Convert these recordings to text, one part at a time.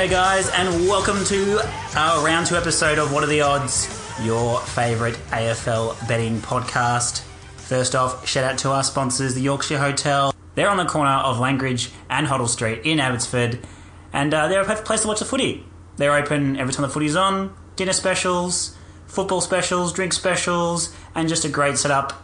G'day, guys, and welcome to our round two episode of What Are the Odds, your favourite AFL betting podcast. First off, shout out to our sponsors, the Yorkshire Hotel. They're on the corner of Langridge and Hoddle Street in Abbotsford, and uh, they're a perfect place to watch the footy. They're open every time the footy's on, dinner specials, football specials, drink specials, and just a great setup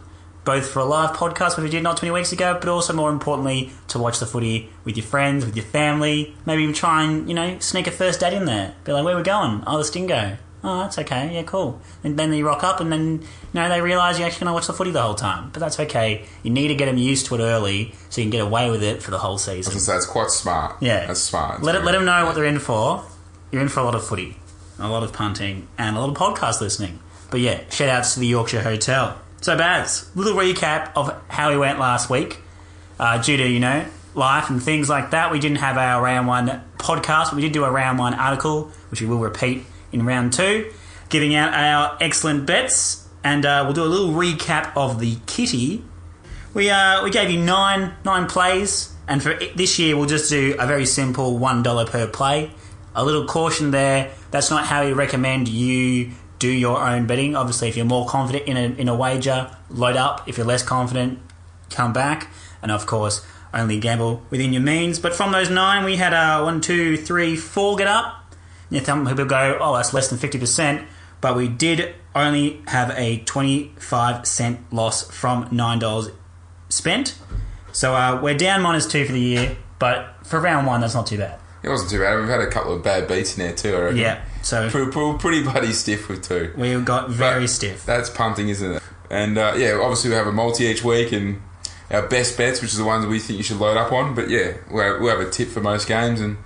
both for a live podcast, which we did not 20 weeks ago, but also more importantly, to watch the footy with your friends, with your family. Maybe even try and, you know, sneak a first date in there. Be like, where we going? Oh, the Stingo. Oh, that's okay. Yeah, cool. And then they rock up, and then, you know, they realise you're actually going to watch the footy the whole time. But that's okay. You need to get them used to it early so you can get away with it for the whole season. So that's quite smart. Yeah. That's smart. Let, it, let them know what they're in for. You're in for a lot of footy, a lot of punting, and a lot of podcast listening. But yeah, shout outs to the Yorkshire Hotel. So, Baz, little recap of how we went last week. Uh, due to, you know, life and things like that, we didn't have our round one podcast, but we did do a round one article, which we will repeat in round two, giving out our excellent bets. And uh, we'll do a little recap of the kitty. We, uh, we gave you nine, nine plays, and for this year, we'll just do a very simple $1 per play. A little caution there, that's not how we recommend you do your own betting. Obviously, if you're more confident in a, in a wager, load up. If you're less confident, come back. And of course, only gamble within your means. But from those nine, we had a one, two, three, four get up. You know, some people go, oh, that's less than 50%. But we did only have a 25 cent loss from $9 spent. So uh, we're down minus two for the year. But for round one, that's not too bad. It wasn't too bad. We've had a couple of bad beats in there too. I reckon. Yeah. So Pretty, pretty, pretty bloody stiff with two. we got very But stiff. That's punting, isn't it? And uh, yeah, obviously we have a multi each week and our best bets, which is the ones we think you should load up on. But yeah, we'll have, we'll have a tip for most games. And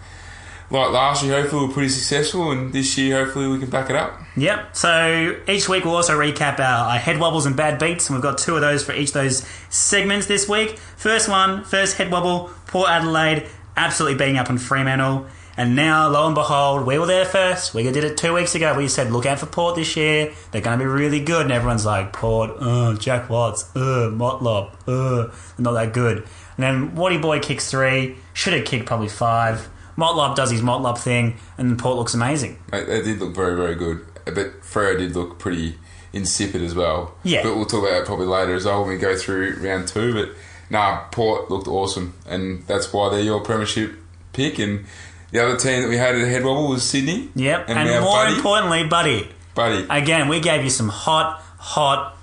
like last year, hopefully we're pretty successful. And this year, hopefully we can back it up. Yep. So each week we'll also recap our, our head wobbles and bad beats, and we've got two of those for each of those segments this week. First one, first head wobble, Port Adelaide absolutely beating up on Fremantle. And now, lo and behold, we were there first. We did it two weeks ago. We said, look out for Port this year. They're going to be really good. And everyone's like, Port, uh, Jack Watts, uh, Motlop, uh, they're not that good. And then Waddy Boy kicks three. Should have kicked probably five. Motlop does his Motlop thing, and Port looks amazing. They, did look very, very good. But Freo did look pretty insipid as well. Yeah. But we'll talk about it probably later as well when we go through round two. But nah, Port looked awesome. And that's why they're your premiership pick. And the other team that we had at head wobble was Sydney. Yep. And, our more buddy, importantly, Buddy. buddy. Again, we gave you some hot, hot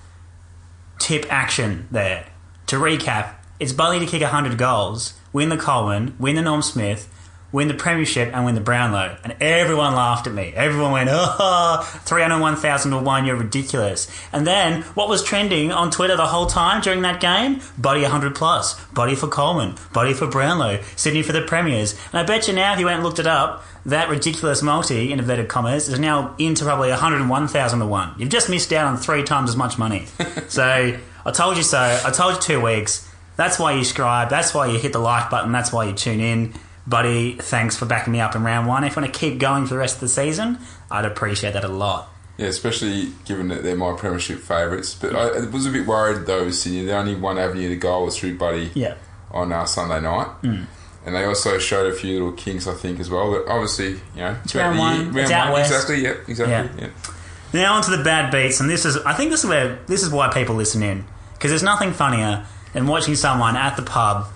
tip action there. To recap, it's Buddy to kick 100 goals, win the Coleman, win the Norm Smith, win the Premiership, and win the Brownlow. And everyone laughed at me. Everyone went, oh, 301,000 to 1, you're ridiculous. And then, what was trending on Twitter the whole time during that game? Buddy 100 plus, Buddy for Coleman, Buddy for Brownlow, Sydney for the Premiers. And I bet you now, if you went and looked it up, that ridiculous multi, in inverted commas, is now into probably 101,000 to 1. You've just missed out on three times as much money. so, I told you so. I told you two weeks. That's why you subscribe. That's why you hit the like button. That's why you tune in. Buddy, thanks for backing me up in round one. If you want to keep going for the rest of the season, I'd appreciate that a lot. Yeah, especially given that they're my premiership favourites. But I, I was a bit worried though, with Sydney. The only one avenue to goal was through Buddy Yeah. on uh, Sunday night. Hmm. And they also showed a few little kinks, I think, as well. But obviously, you know, It's round the one. year- It's round out one, west. exactly. Yep, exactly. Yeah. Yeah. Now on to the bad beats, and this is I think this is where this is why people listen in because there's nothing funnier than watching someone at the pub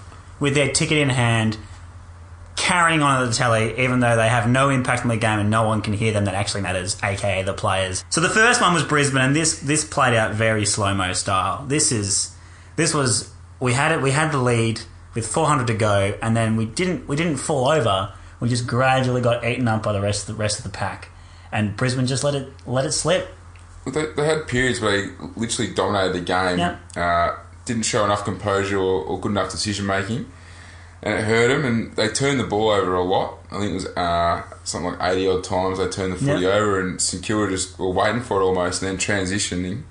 with their ticket in hand, carrying on at the telly, even though they have no impact on the game and no one can hear them. That actually matters, aka the players. So the first one was Brisbane, and this this played out very slow mo style. This is this was we had it we had the lead with 400 to go, and then we didn't we didn't fall over. We just gradually got eaten up by the rest of the rest of the pack, and Brisbane just let it let it slip. They, they had periods where they literally dominated the game. Yep. Uh, didn't show enough composure or, or good enough decision making. And it hurt them, and they turned the ball over a lot. I think it was uh, something like eighty odd times they turned the footy Yeah. over, and St Kilda just were waiting for it almost, and then transitioning.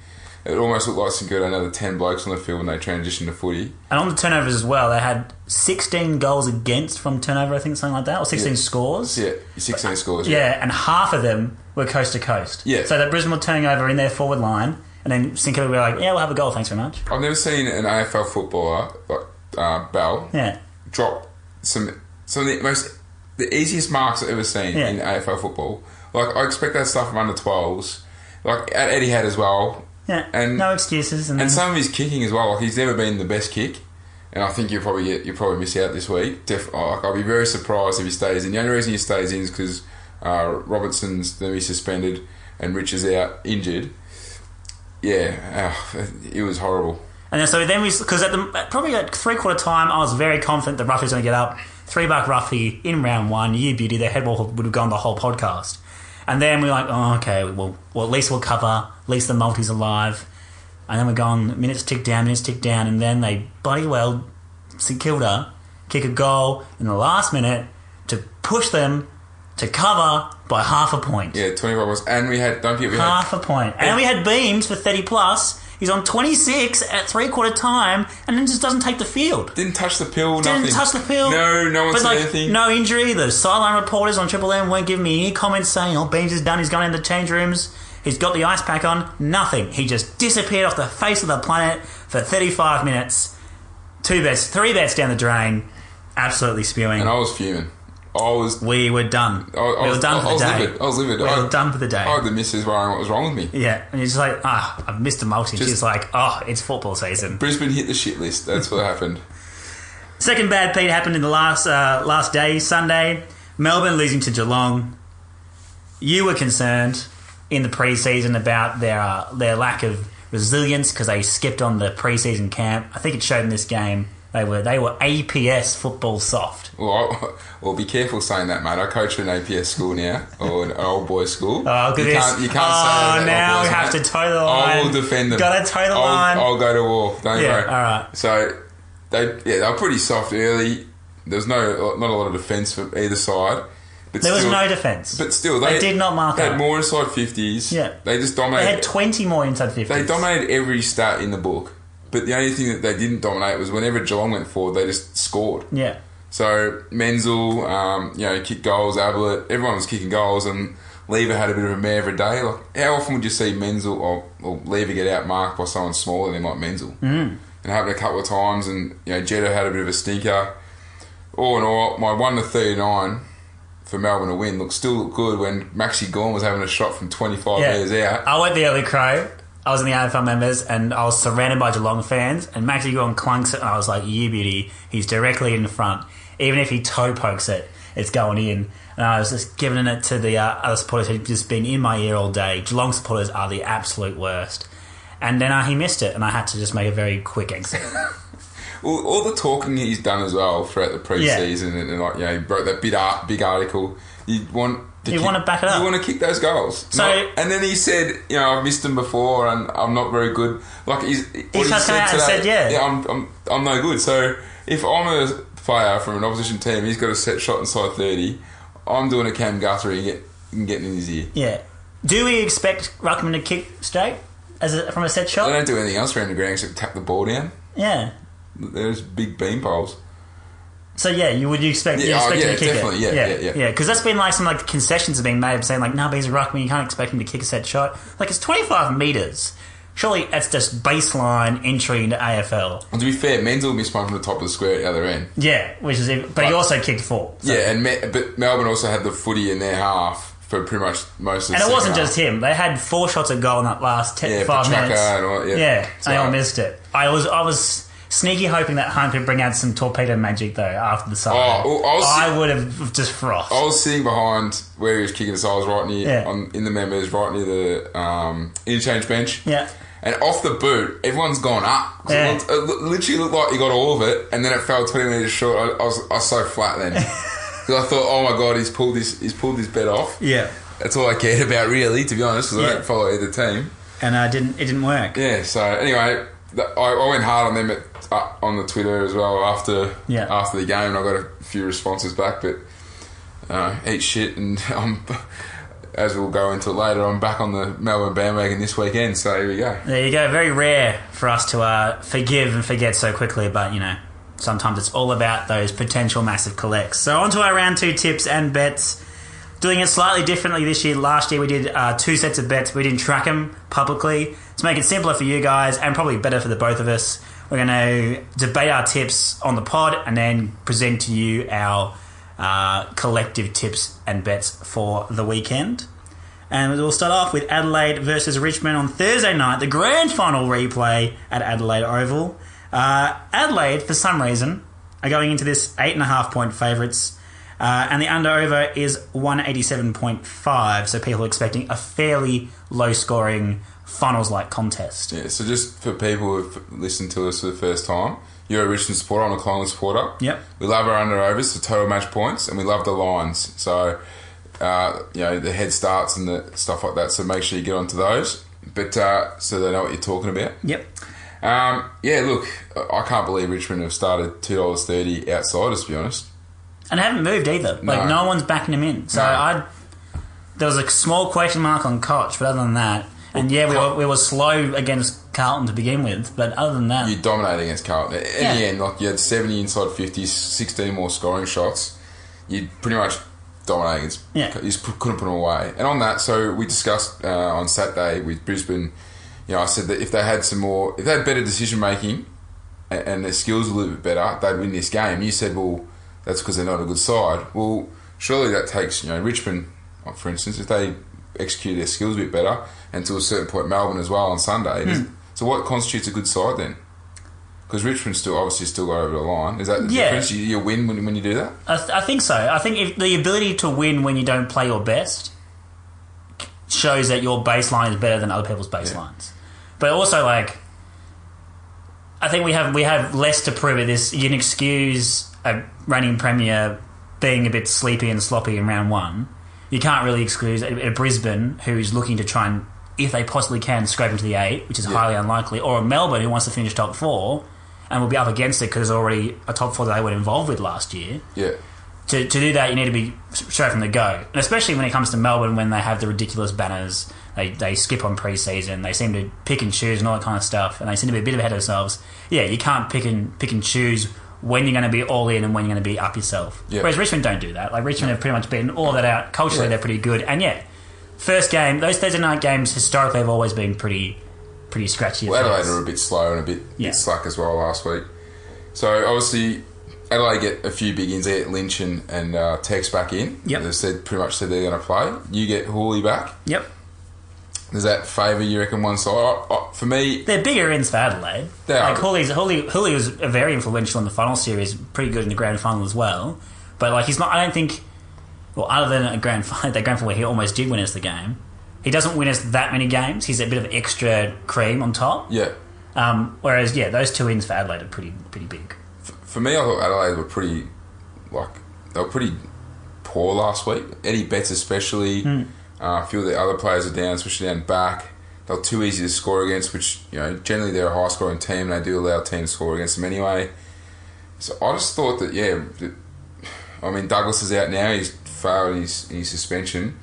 It almost looked like St Kilda had another ten blokes on the field when they transitioned to footy. And on the turnovers as well, they had 16 goals against from turnover, I think, something like that, or 16 Yeah. scores. Yeah, sixteen scores. Yeah, and half of them were coast to coast. Yeah. So that Brisbane were turning over in their forward line, and then St Kilda were like, yeah, we'll have a goal, thanks very much. I've never seen an AFL footballer like uh, Bell Yeah. Drop some some of the most the easiest marks I've ever seen Yeah. in AFL football. Like I expect that stuff from under twelves. Like at Eddie had as well. Yeah. And- no excuses. And, And some of his kicking as well. Like he's never been the best kick, and I think you'll probably get you will probably miss out this week. Def- like, I'll be very surprised if he stays in. The only reason he stays in is because uh, Robertson's going to be suspended and Rich is out injured. Yeah, uh, it was horrible. And then so then we, because at the probably at three quarter time, I was very confident that Ruffy was going to get up. Three buck Ruffy in round one, you beauty, the head ball would have gone the whole podcast. And then we're like, oh, okay, well, well, at least we'll cover, at least the multi's alive. And then we're going, minutes tick down, minutes tick down, and then they bloody well, St Kilda, kick a goal in the last minute to push them to cover by half a point. Yeah, twenty five was, and we had don't forget we had Half a point. And we had Beams for 30 plus. He's on 26 at three quarter time and then just doesn't take the field. didn't touch the pill. Didn't nothing. touch the field. No, no one But said like, anything. no injury. The sideline reporters on Triple M weren't giving me any comments saying, oh, Beams is done. He's gone in the change rooms. He's got the ice pack on. Nothing. He just disappeared off the face of the planet for 35 minutes. Two bets, three bets down the drain. Absolutely spewing. And I was fuming. I was. we were done. I, I we was, were done I, for I was the day. livid. I was livid. We I, were done for the day. I had the missus worrying what was wrong with me. Yeah, and you're just like, ah, I've missed a multi. Just- She's like, oh, it's football season. Brisbane hit the shit list. That's what happened. Second bad Pete happened in the last uh, last day, Sunday. Melbourne losing to Geelong. You were concerned in the preseason about their uh, their lack of resilience because they skipped on the preseason camp. I think it showed in this game. They were they were APS football soft. Well, well, be careful saying that, mate. I coach an APS school now, or an old boys school. Oh, you. Can't, you can't oh, say that. now we have mate. to toe the line. I will defend them. Gotta toe the I'll, line. I'll go to war. Don't Yeah, worry. all right. So they, yeah, they were pretty soft early. There was no, not a lot of defence for either side. But There was no defence. But still, They they, did not mark They up. had more inside fifties. Yeah. they just dominated. They had 20 more inside 50s. They dominated every stat in the book. But the only thing that they didn't dominate was whenever Geelong went forward, they just scored. Yeah. So Menzel, um, you know, kicked goals. Ablett, everyone was kicking goals, and Lever had a bit of a mare every day. Like, how often would you see Menzel or, or Lever get out marked by someone smaller than like Menzel? Mm. It happened a couple of times, and you know, Jetta had a bit of a stinker. All in all, my one to thirty nine for Melbourne to win looked still looked good when Maxi Gawn was having a shot from twenty five Yeah. metres out. I went the early crow. I was in the AFL members and I was surrounded by Geelong fans and Maxi Gawn clunks it and I was like, you beauty, he's directly in front. Even if he toe pokes it, it's going in. And I was just giving it to the uh, other supporters who'd just been in my ear all day. Geelong supporters are the absolute worst. And then uh, he missed it and I had to just make a very quick exit. Well, all the talking he's done as well throughout the pre-season, and, and like you know, he wrote that big art, big article. You want to You kick- wanna back it up. You want to kick those goals. So- Not- and then he said, you know, I've missed them before, and I'm not very good. Like he's, what he out and said, yeah. I'm, I'm, I'm no good. So if I'm a player from an opposition team, he's got a set shot inside thirty. I'm doing a Cam Guthrie and, get, and getting in his ear. yeah. Do we expect Ruckman to kick straight as a, from a set shot? They don't do anything else around the ground except tap the ball down. Yeah. There's big beam poles. So yeah, you would you expect you Yeah, oh, expect yeah, him oh, to kick definitely, it? yeah, yeah, yeah. Because that's been like some like concessions are being made, saying like, no, but he's a ruckman, you can't expect him to kick a set shot. Like it's twenty five meters. Surely that's just baseline entry into AFL. And to be fair, Menzel missed one from the top of the square at the other end. Yeah, which is even, but he But- also kicked four. So- Yeah, and Me- but Melbourne also had the footy in their half for pretty much most of the and it wasn't second just him. They had four shots at goal in that last ten, Yeah, five Petracca minutes. and all- yeah. yeah, So- they all missed it. I was I was sneaky hoping that Hunt could bring out some torpedo magic though after the side. Oh, I was- I would have just frothed. I was sitting behind where he was kicking, the I was right near Yeah. on, in the members, right near the um, interchange bench. Yeah. And off the boot, everyone's gone up. Yeah. It, literally looked like he got all of it, and then it fell twenty meters short. I, I was I was so flat then because I thought, oh my god, he's pulled this he's pulled this bet off. yeah, That's all I cared about, really, to be honest, because I don't follow either team. and uh, didn't it didn't work? Yeah. So anyway, I, I went hard on them at, uh, on the Twitter as well after Yeah. after the game. and I got a few responses back, but uh, eat shit. And I'm, as we'll go into it later, I'm back on the Melbourne bandwagon this weekend. So here we go. There you go. Very rare for us to uh, forgive and forget so quickly, but you know, sometimes it's all about those potential massive collects. So on to our round two tips and bets. Doing it slightly differently this year. Last year we did uh, two sets of bets. We didn't track them publicly to make it simpler for you guys and probably better for the both of us. We're going to debate our tips on the pod and then present to you our uh, collective tips and bets for the weekend. And we'll start off with Adelaide versus Richmond on Thursday night, the grand final replay at Adelaide Oval. Uh, Adelaide, for some reason, are going into this eight and a half point favourites, uh, and the under over is one eighty seven point five. So people are expecting a fairly low scoring finals like contest. Yeah. So just for people who've listened to us for the first time, you're a Richmond supporter. I'm a Collingwood supporter. Yep. We love our under overs, the total match points, and we love the lines. So, uh, you know, the head starts and the stuff like that. So make sure you get onto those. But uh, so they know what you're talking about. Yep. Um, yeah, look, I can't believe Richmond have started two dollars thirty outsiders. To be honest, And they haven't moved either. Like No. no one's backing him in. So No. I there was a small question mark on Koch, but other than that, and yeah, we were, we were slow against Carlton to begin with. But other than that, you dominated against Carlton. In Yeah. the end, like you had seventy inside fifties, sixteen more scoring shots. You pretty much dominated against. Yeah. You just couldn't put them away. And on that, so we discussed uh, on Saturday with Brisbane. You know, I said that if they had some more, if they had better decision making, and, and their skills a little bit better, they'd win this game. You said, well, that's because they're not a good side. Well, surely that takes you know Richmond, for instance, if they execute their skills a bit better, and to a certain point Melbourne as well on Sunday. does- hmm. So what constitutes a good side then? Because Richmond still obviously still go over the line. Is that the Yeah. difference? You, you win when, when you do that. I, th- I think so. I think if the ability to win when you don't play your best shows that your baseline is better than other people's baselines. But also, like, I think we have we have less to prove at this. You can excuse a reigning premier being a bit sleepy and sloppy in round one. You can't really excuse a, a Brisbane who's looking to try and, if they possibly can, scrape into the eight, which is highly unlikely, or a Melbourne who wants to finish top four and will be up against it because there's already a top four that they were involved with last year Yeah. to, to do that, you need to be straight from the go. And especially when it comes to Melbourne, when they have the ridiculous banners, they, they skip on pre-season, they seem to pick and choose and all that kind of stuff, and they seem to be a bit ahead of themselves. Yeah, you can't pick and pick and choose when you're going to be all in and when you're going to be up yourself. Yeah. Whereas Richmond don't do that. Like Richmond have pretty much beaten all of that out. Culturally, Yeah. they're pretty good, and yeah, first game, those Thursday night games historically have always been pretty pretty scratchy. Well. Adelaide are a bit slow and a bit, Yeah. bit slack as well last week. So obviously, Adelaide get a few big ins. They get Lynch and, and uh, Tex back in. Yep. They've said pretty much said they're going to play. You get Houli back. Yep, Does that favour you reckon one side? I, I, for me, They're bigger ins for Adelaide. They are. Like Houli's, Houli, Houli was very influential in the final series, pretty good in the grand final as well. But like he's not. I don't think. Well, other than a grand final, that grand final where he almost did win us the game, he doesn't win us that many games. He's a bit of extra cream on top. yeah. Um, whereas yeah, those two ins for Adelaide are pretty pretty big. For me, I thought Adelaide were pretty, like they were pretty poor last week. Eddie Betts especially. Hmm. Uh, a few of the other players are down, especially down back. They're too easy to score against, which you know generally they're a high scoring team. And they do allow teams to score against them anyway. So I just thought that yeah, I mean Douglas is out now. He's failed his, his suspension.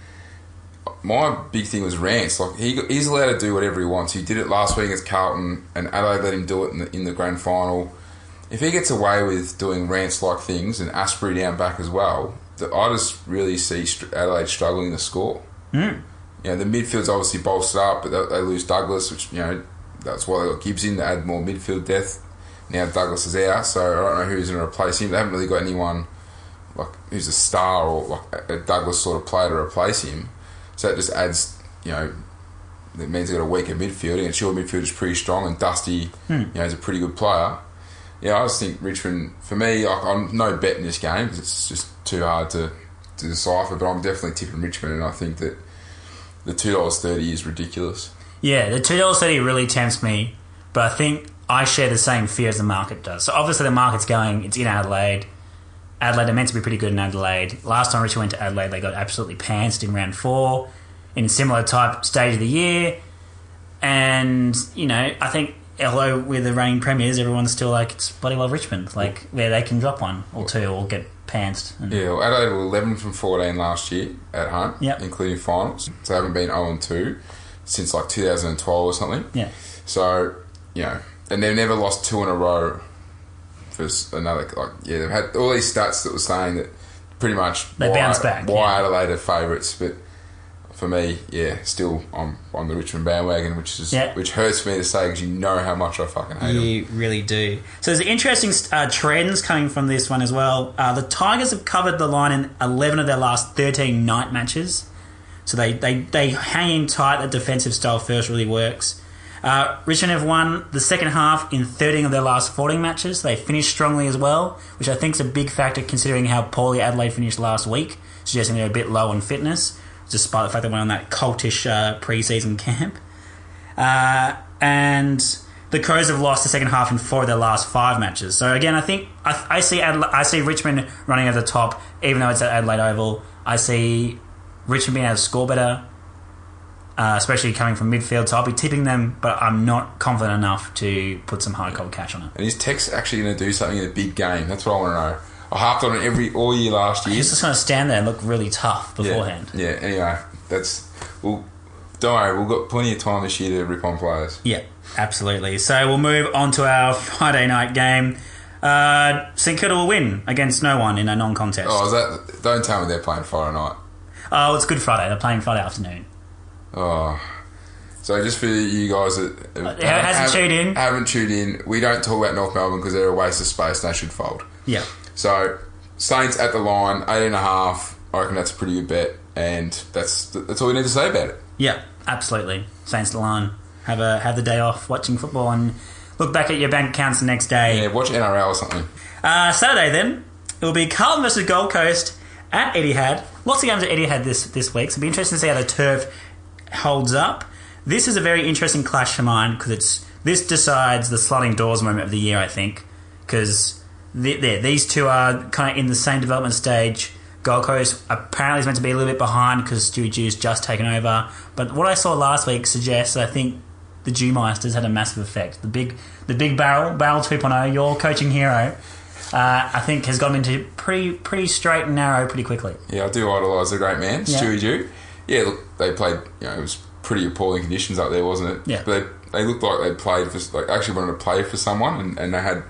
My big thing was Rance. Like he he's allowed to do whatever he wants. He did it last week against Carlton, and Adelaide let him do it in the, in the grand final. If he gets away with doing Rance like things and Astbury down back as well, that I just really see Adelaide struggling to score. Mm. You know, the midfield's obviously bolstered up, but they, they lose Douglas, which you know that's why they got Gibbs in to add more midfield depth. Now Douglas is out, so I don't know who's going to replace him. They haven't really got anyone like who's a star or like a Douglas sort of player to replace him. So that just adds, you know, it means they've got a weaker midfield. And your midfield is pretty strong, and Dusty, you know, is a pretty good player. Yeah, I just think Richmond, for me, like, I'm no bet in this game because it's just too hard to, to decipher. But I'm definitely tipping Richmond, and I think that the two dollars thirty is ridiculous. Yeah, the two dollars thirty really tempts me, but I think I share the same fear as the market does. So obviously the market's going. It's in Adelaide. Adelaide are meant to be pretty good in Adelaide. Last time Richard went to Adelaide, they got absolutely pantsed in round four, in a similar type stage of the year. And you know, I think although we're the reigning premiers, everyone's still like it's bloody well Richmond, like where they can drop one or two or get pantsed. And, Yeah, well, Adelaide were 11 from 14 last year at home, Yep. including finals. So they haven't been 0 2 since like 2012 or something. yeah, So, you know, and they've never lost two in a row for another, like, yeah, they've had all these stats that were saying that pretty much They why, bounced back, why yeah. Adelaide are favourites, but for me, yeah, still I'm on the Richmond bandwagon, which is Yeah. which hurts me to say because you know how much I fucking hate them. you really do. So there's interesting uh, trends coming from this one as well. Uh, the Tigers have covered the line in 11 of their last 13 night matches. So they, they, they hang in tight. That defensive style first really works. Uh, Richmond have won the second half in 13 of their last 14 matches. They finished strongly as well, which I think is a big factor considering how poorly Adelaide finished last week, suggesting they're a bit low on fitness, despite the fact they went on that cultish uh, pre-season camp. Uh, and the Crows have lost the second half in four of their last five matches. So again, I think I, I see I see Richmond running at the top, even though it's at Adelaide Oval. I see Richmond being able to score better, uh, especially coming from midfield. So I'll be tipping them, but I'm not confident enough to put some hard cold cash on it. And is Tex actually going to do something in a big game? That's what I want to know. I harped on it every all year last year. He's just going to stand there and look really tough beforehand. Yeah, yeah. Anyway, that's well. Don't worry, we've got plenty of time this year to rip on players. Yeah, absolutely. So we'll move on to our Friday night game. Uh, St Kilda will win against no one in a non-contest. Oh, is that? Don't tell me they're playing Friday night. Oh, it's Good Friday. They're playing Friday afternoon. Oh, so just for you guys that Uh, hasn't tuned in. haven't tuned in, we don't talk about North Melbourne because they're a waste of space. and They should fold. Yeah. So Saints at the line, eight and a half. I reckon that's a pretty good bet, and that's that's all we need to say about it. Yeah, absolutely. Saints to line. Have a have the day off watching football and look back at your bank accounts the next day. Yeah, watch NRL or something. Uh, Saturday then it will be Carlton versus Gold Coast at Etihad. Lots of games at Etihad this this week, so it'll be interesting to see how the turf holds up. This is a very interesting clash for mine because it's this decides the sliding doors moment of the year. I think because the, the, these two are kind of in the same development stage. Gold Coast apparently is meant to be a little bit behind because Stewie Dew's just taken over. But what I saw last week suggests I think the Dewmeisters had a massive effect. The big, the big barrel, barrel 2.0, your coaching hero, uh, I think has gone into pretty, pretty straight and narrow pretty quickly. Yeah, I do idolise the great man, Yeah. Stewie Dew. Yeah, look, they played. You know, it was pretty appalling conditions up there, wasn't it? Yeah. But they, they looked like they played for, like, actually wanted to play for someone, and, and they had,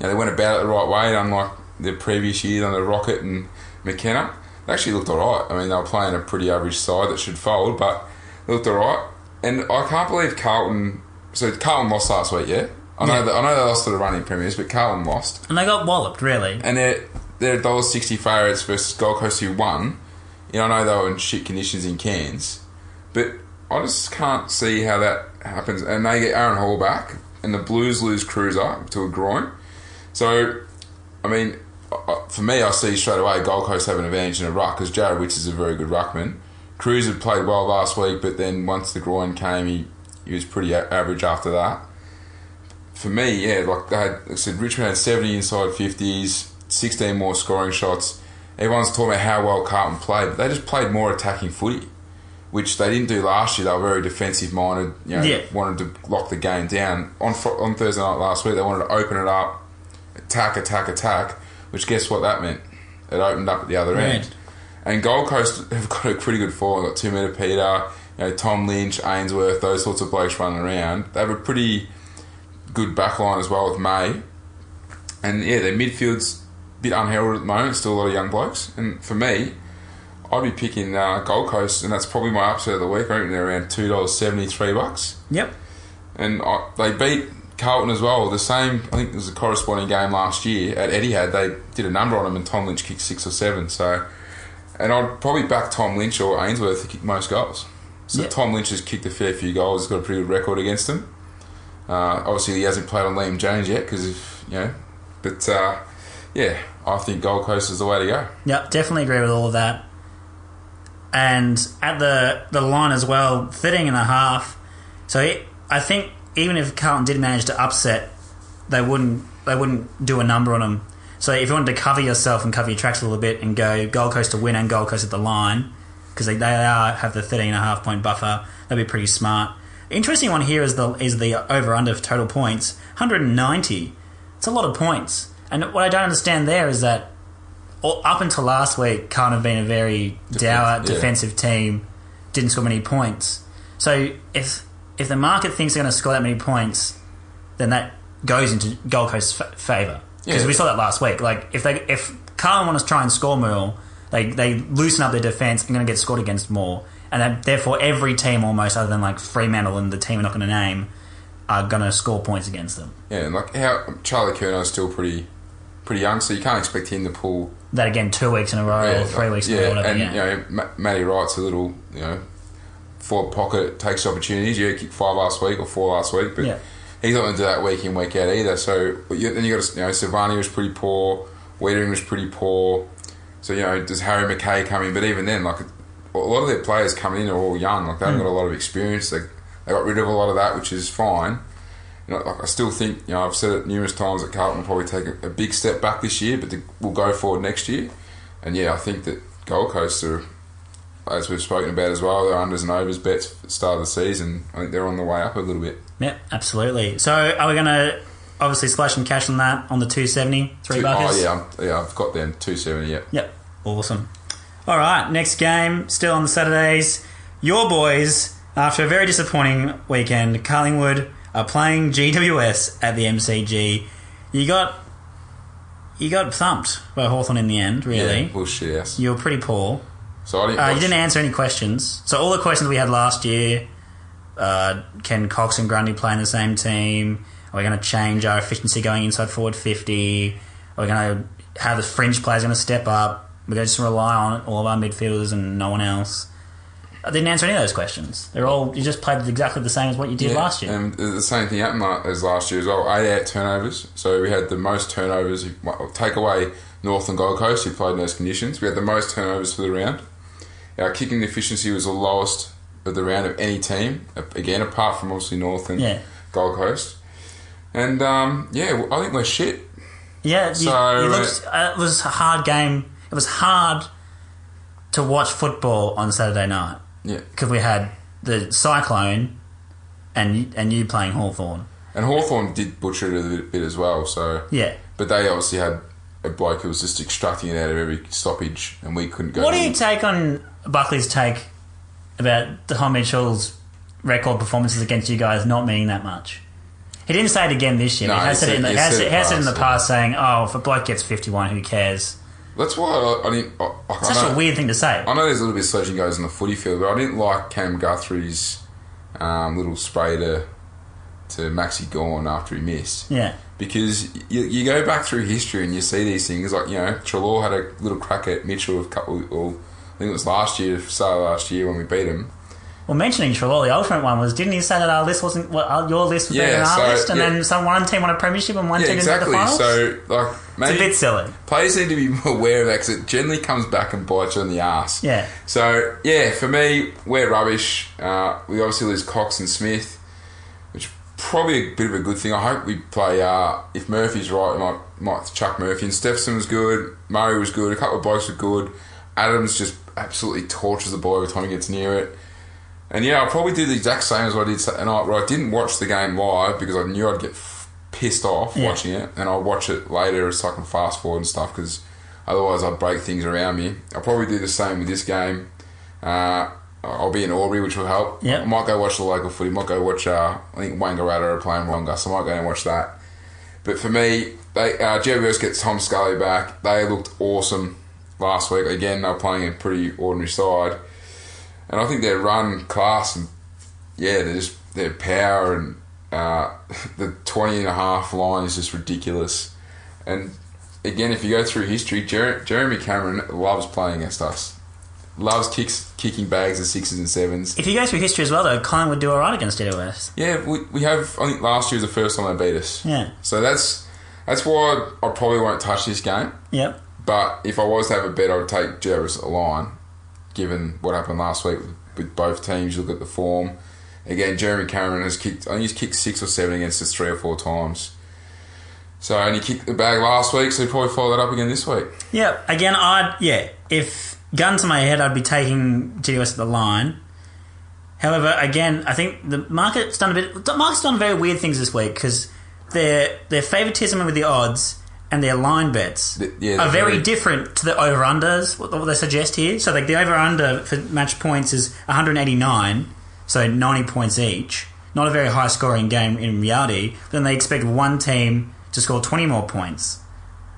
know, they went about it the right way, unlike the previous years under Rocket and McKenna. They actually looked alright. I mean, they were playing a pretty average side that should fold, but they looked alright. And I can't believe Carlton. So Carlton lost last week, yeah. I know Yeah. that I know they lost to the running premiers, but Carlton lost And they got walloped, really. and they're they're dollar sixty favourites versus Gold Coast who won. You know, I know they were in shit conditions in Cairns, but I just can't see how that happens. And they get Aaron Hall back, and the Blues lose Cruiser to a groin. So, I mean, for me, I see straight away Gold Coast have an advantage in a ruck because Jarrod Witts is a very good ruckman. Cruiser played well last week, but then once the groin came, he, he was pretty a- average after that for me, yeah, like they had, like I said, Richmond had 70 inside 50s, 16 more scoring shots. Everyone's talking about how well Carlton played, but they just played more attacking footy, which they didn't do last year. They were very defensive minded, you know, Yeah. wanted to lock the game down. On on Thursday night last week, they wanted to open it up, attack, attack, attack, which guess what that meant? It opened up at the other Right. end. And Gold Coast have got a pretty good form. They've got two meter Peter, you know, Tom Lynch, Ainsworth, those sorts of blokes running around. They have a pretty good backline as well with May. And yeah, their midfield's a bit unheralded at the moment, still a lot of young blokes. And for me, I'd be picking uh, Gold Coast, and that's probably my upset of the week. I reckon they're around two dollars seventy three bucks, Yep. and I, they beat Carlton as well. The same, I think, it was a corresponding game last year at Etihad. They did a number on them, and Tom Lynch kicked six or seven. So, and I'd probably back Tom Lynch or Ainsworth to kick most goals. So Yeah. Tom Lynch has kicked a fair few goals. He's got a pretty good record against them. Uh, obviously, he hasn't played on Liam Jones yet because you know, but uh, yeah, I think Gold Coast is the way to go. Yep, definitely agree with all of that. And at the the line as well, 13 and a half. So it, I think even if Carlton did manage to upset, they wouldn't they wouldn't do a number on them. So if you wanted to cover yourself and cover your tracks a little bit and go Gold Coast to win and Gold Coast at the line, because they, they are have the 13 and a half point buffer, that'd be pretty smart. Interesting one here is the is the over under total points 190. It's a lot of points, and what I don't understand there is that all- up until last week, Carlton have been a very dour yeah. defensive team, didn't score many points. So if if the market thinks they're going to score that many points, then that goes into Gold Coast's f- favour because Yeah. we saw that last week. Like if they if Carlton want to try and score more, they they loosen up their defence and going to get scored against more, and that, therefore every team almost other than like Fremantle and the team we're not going to name are going to score points against them. Yeah, and like how Charlie is still pretty pretty young, so you can't expect him to pull. That again, two weeks in a row or three weeks in yeah, a row, whatever. and yeah. you know Ma- Matty Wright's a little you know forward pocket takes opportunities. Yeah, he kicked five last week or four last week, but Yeah. he's not going to do that week in week out either. So you, then you got you know Silvagni was pretty poor, Wiedering was pretty poor. So you know does Harry McKay come in? But even then, like a lot of their players coming in are all young. Like they Hmm. haven't got a lot of experience. They they got rid of a lot of that, which is fine. You know, like I still think you know I've said it numerous times that Carlton will probably take a, a big step back this year, but they will go forward next year. And yeah, I think that Gold Coast are, as we've spoken about as well, they're unders and overs bets at the start of the season. I think they're on the way up a little bit. Yep, absolutely. So are we going to obviously splash some cash on that on the 270, three Two- oh, buckets? oh yeah, yeah, I've got them two seventy. Yeah, Yep, awesome. All right, next game, still on the Saturdays. Your boys, after a very disappointing weekend, Collingwood are playing GWS at the MCG. You got you got thumped by Hawthorn in the end, really. yeah, bullshit ass. You were pretty poor. So I didn't. Uh, you didn't answer any questions. So all the questions we had last year: uh, Can Cox and Grundy play in the same team? Are we going to change our efficiency going inside forward fifty? Are we going to have the fringe players going to step up? We're going to just rely on all of our midfielders and no one else. I didn't answer any of those questions. They're all you just played exactly the same as what you did Yeah, last year. And the same thing happened as last year as well. Eight out turnovers. So we had the most turnovers. Take away North and Gold Coast, who played in those conditions. We had the most turnovers for the round. Our kicking efficiency was the lowest of the round of any team. Again, apart from obviously North and Yeah. Gold Coast. And um, yeah, I think we're shit. Yeah, So, you looked, uh, it was a hard game. It was hard to watch football on Saturday night. Yeah. because we had the cyclone and and you playing Hawthorn. And Hawthorn did butcher it a bit, bit as well. So, Yeah. but they obviously had a bloke who was just extracting it out of every stoppage, and we couldn't go. What do you take on Buckley's take about Tom Mitchell's record performances against you guys not meaning that much? He didn't say it again this year. No, he has said it in the, said- he he has, said it has said in the past, past saying, "Oh, if a bloke gets fifty-one, who cares?" That's why I, I didn't. I, I, Such know, a weird thing to say. I know there's a little bit of sledging goes on the footy field, but I didn't like Cam Guthrie's um, little spray to to Maxi Gawn after he missed. Yeah. Because you, you go back through history and you see these things like you know Treloar had a little crack at Mitchell a couple. Or, I think it was last year, start of last year when we beat him. Well, mentioning Treloar, the ultimate one was, didn't he say that our list wasn't, well, your list was better Yeah, than our so, list, and yeah. then some one team won a premiership and one Yeah, team didn't make the exactly. finals? So like it's a bit silly. players need to be more aware of that because it generally comes back and bites you on the ass. Yeah. So yeah, for me, we're rubbish. Uh, we obviously lose Cox and Smith, which probably a bit of a good thing. I hope we play. Uh, if Murphy's right, we might might chuck Murphy. And Stephenson was good. Murray was good. A couple of blokes were good. Adams just absolutely tortures the ball every time he gets near it. And yeah, I'll probably do the exact same as what I did Saturday night. Where I didn't watch the game live because I knew I'd get f- pissed off Yeah. watching it, and I'll watch it later so I can fast forward and stuff because otherwise I'd break things around me. I'll probably do the same with this game. Uh, I'll be in Albury, which will help. Yeah. I might go watch the local footy. Might go watch. Uh, I think Wangaratta are playing Wonga, so I might go and watch that. But for me, they uh, GWS gets Tom Scully back. They looked awesome last week. Again, they were playing a pretty ordinary side, and I think their run class and yeah, they're just their power and uh, the 20 and a half line is just ridiculous. And again, if you go through history, Jer- Jeremy Cameron loves playing against us. Loves kicks, kicking bags of sixes and sevens. If you go through history as well, though, Collingwood do all right against GWS. Yeah, we, we have. I think last year was the first time they beat us. Yeah. So that's that's why I probably won't touch this game. Yep. But if I was to have a bet, I would take Jervis at the line, given what happened last week with, with both teams. Look at the form. Again, Jeremy Cameron has kicked. I think he's kicked six or seven against us three or four times. So and he kicked the bag last week, so he probably follow that up again this week. Yeah. Again, I'd yeah. If gun to my head, I'd be taking GWS at the line. However, again, I think the market's done a bit. The market's done very weird things this week because their their favoritism with the odds and their line bets The- yeah, are very, very- different to the over unders. What, what they suggest here. So, like the over under for match points is 189, so 90 points each. Not a very high scoring game in reality. Then they expect one team to score 20 more points.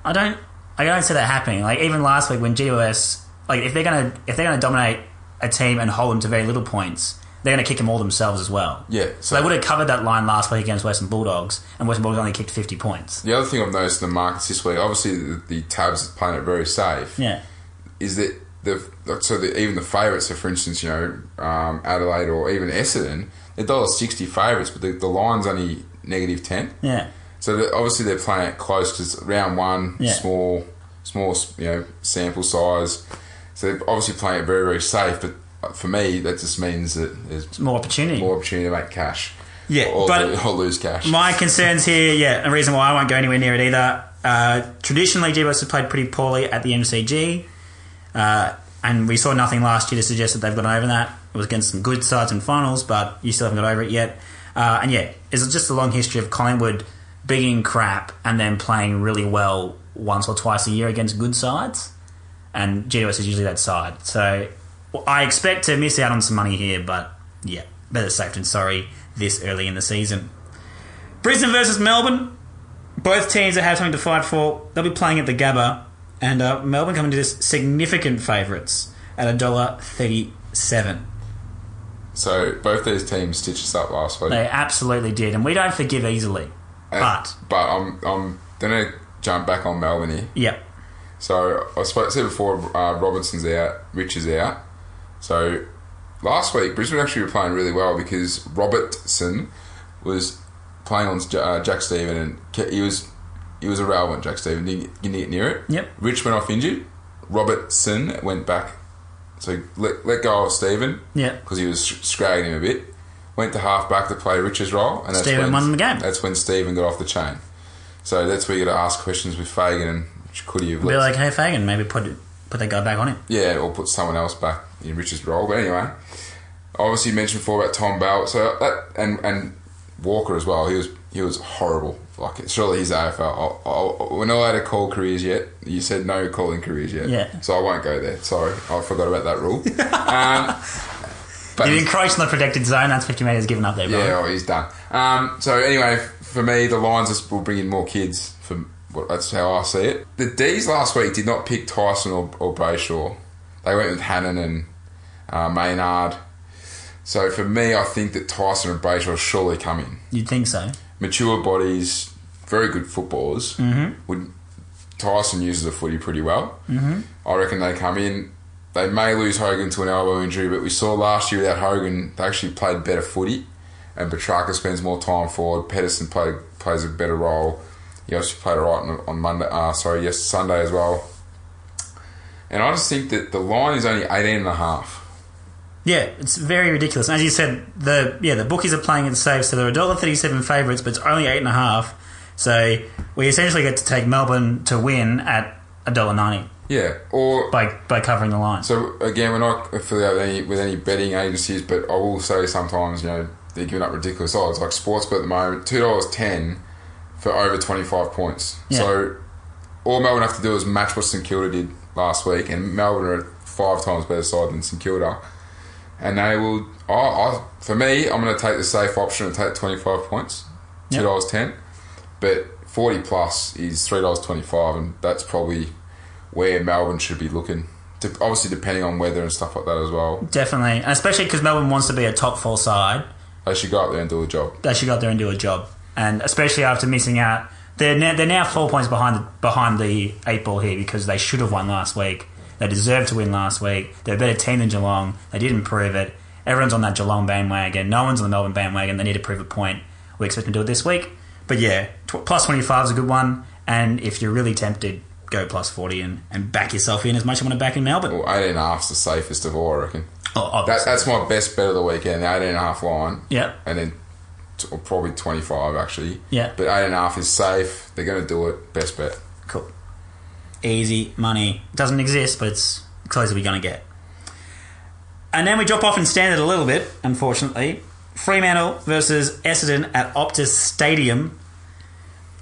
I don't. I don't see that happening. Like even last week when GOS, like if they're gonna if they're gonna dominate a team and hold them to very little points, they're gonna kick them all themselves as well. Yeah, So they would have covered that line last week against Western Bulldogs, and Western Bulldogs only kicked 50 points. The other thing I've noticed in the markets this week, obviously the, the tabs are playing it very safe, Yeah. is that the so the, even the favourites, so for instance, you know um, Adelaide or even Essendon, they're dollar sixty favourites, but the, the line's only negative ten. Yeah. So that obviously they're playing it close because round one, Yeah. small, small, you know, sample size. So they're obviously playing it very, very safe. But for me, that just means that there's More opportunity. more opportunity to make cash. Yeah, or, but- or lose cash. My concerns here, yeah, a reason why I won't go anywhere near it either. Uh, traditionally, GWS have played pretty poorly at the MCG, uh, and we saw nothing last year to suggest that they've gotten over that. It was against some good sides in finals, but you still haven't got over it yet. Uh, and yeah, it's just a long history of Collingwood being crap and then playing really well once or twice a year against good sides, and GWS is usually that side. So well, I expect to miss out on some money here, but yeah, better safe than sorry this early in the season. Brisbane versus Melbourne. Both teams that have something to fight for. They'll be playing at the Gabba, and uh, Melbourne coming to this significant favourites at a dollar thirty-seven. so both these teams stitched us up last week. They absolutely did, and we don't forgive easily. And- But but I'm I'm gonna jump back on Melbourne here. yep, So I spoke said before, uh, Robinson's out, Rich is out. So last week Brisbane actually were playing really well because Robertson was playing on uh, Jack Steven and he was he was irrelevant. Jack Steven didn't, didn't get near it. Yep. Rich went off injured. Robertson went back, so let, let go of Steven yep. because he was scragging him a bit. Went to half back to play Rich's role, and that's Steven when, won the game. That's when Steven got off the chain. So that's where you got to ask questions with Fagan and could he have Be like, hey Fagan, maybe put put that guy back on him. yeah, or put someone else back in Richard's role. But anyway, obviously you mentioned before about Tom Bell, so that and and Walker as well. He was he was horrible. Like surely he's AFL. I'll, I'll, we're not allowed to call careers yet. You said no calling careers yet. Yeah. So I won't go there. Sorry, I forgot about that rule. um, but You've encroached on the protected zone. That's fifty metres given up there, bro. yeah, oh, he's done. Um, so anyway, for me, the Lions will bring in more kids. For well, that's how I see it. The D's last week did not pick Tyson or, or Brayshaw. They went with Hannan and uh, Maynard. So for me, I think that Tyson and Brayshaw surely come in. You'd think so. Mature bodies, very good footballers. Mm-hmm. Would Tyson uses the footy pretty well. Mm-hmm. I reckon they come in. They may lose Hogan to an elbow injury, but we saw last year without Hogan, they actually played better footy. And Petracca spends more time forward. Pedersen played, plays a better role. He also played alright on, on Monday. Uh, sorry, yes, Sunday as well. And I just think that the line is only 18 and a half. Yeah, it's very ridiculous. And as you said, the yeah the bookies are playing it safe, so they're a dollar thirty-seven favourites, but it's only eight and a half. So we essentially get to take Melbourne to win at a dollar ninety Yeah, or by by covering the line. So again, we're not affiliated with any, with any betting agencies, but I will say sometimes you know they're giving up ridiculous odds. Like Sportsbet at the moment, two dollars ten for over twenty five points. Yeah. So all Melbourne have to do is match what St Kilda did last week, and Melbourne are a five times better side than St Kilda, and they will. I, I, for me, I'm going to take the safe option and take twenty five points, two Yep. dollars ten, but forty plus is three dollars twenty five, and that's probably where Melbourne should be looking. De- obviously, depending on weather and stuff like that as well. Definitely, and especially because Melbourne wants to be a top four side. They should go up there and do a job. They should go out there and do a job, and especially after missing out, they're now, they're now four points behind the, behind the eight ball here because they should have won last week. They deserved to win last week. They're a better team than Geelong. They didn't prove it. Everyone's on that Geelong bandwagon. No one's on the Melbourne bandwagon. They need to prove a point. We expect them to do it this week. But yeah, tw- plus 25 is a good one. And if you're really tempted, go plus 40 and, and back yourself in as much as you want to back in Melbourne. Well, 18 and a half's the safest of all, I reckon. Oh, That, that's my best bet of the weekend, the 18 and a half line. Yep. And then or probably 25, actually. Yeah. But 18 and a half is safe. They're going to do it. Best bet. Cool. Easy money. Doesn't exist, but it's close we're going to get. And then we drop off in standard a little bit, unfortunately. Fremantle versus Essendon at Optus Stadium.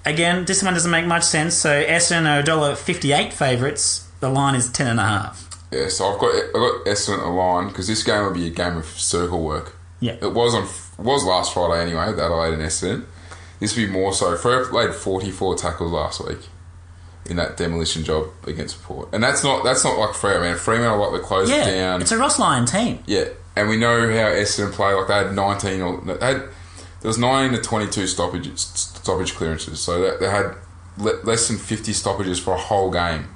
Again, this one doesn't make much sense. So Essendon are $1.58 favourites. The line is 10.5. Yeah, so I've got I've got Essendon a line because this game will be a game of circle work. Yeah. It was on was last Friday anyway, the Adelaide and Essendon. This will be more so. Freo played forty four tackles last week in that demolition job against Port, and that's not that's not like Freo man. Fremantle like the close Yeah, down. it's a Ross Lyon team. Yeah, and we know how Essendon play. Like they had nineteen or they had there was nine to twenty two stoppage stoppage clearances, so they, they had le- less than fifty stoppages for a whole game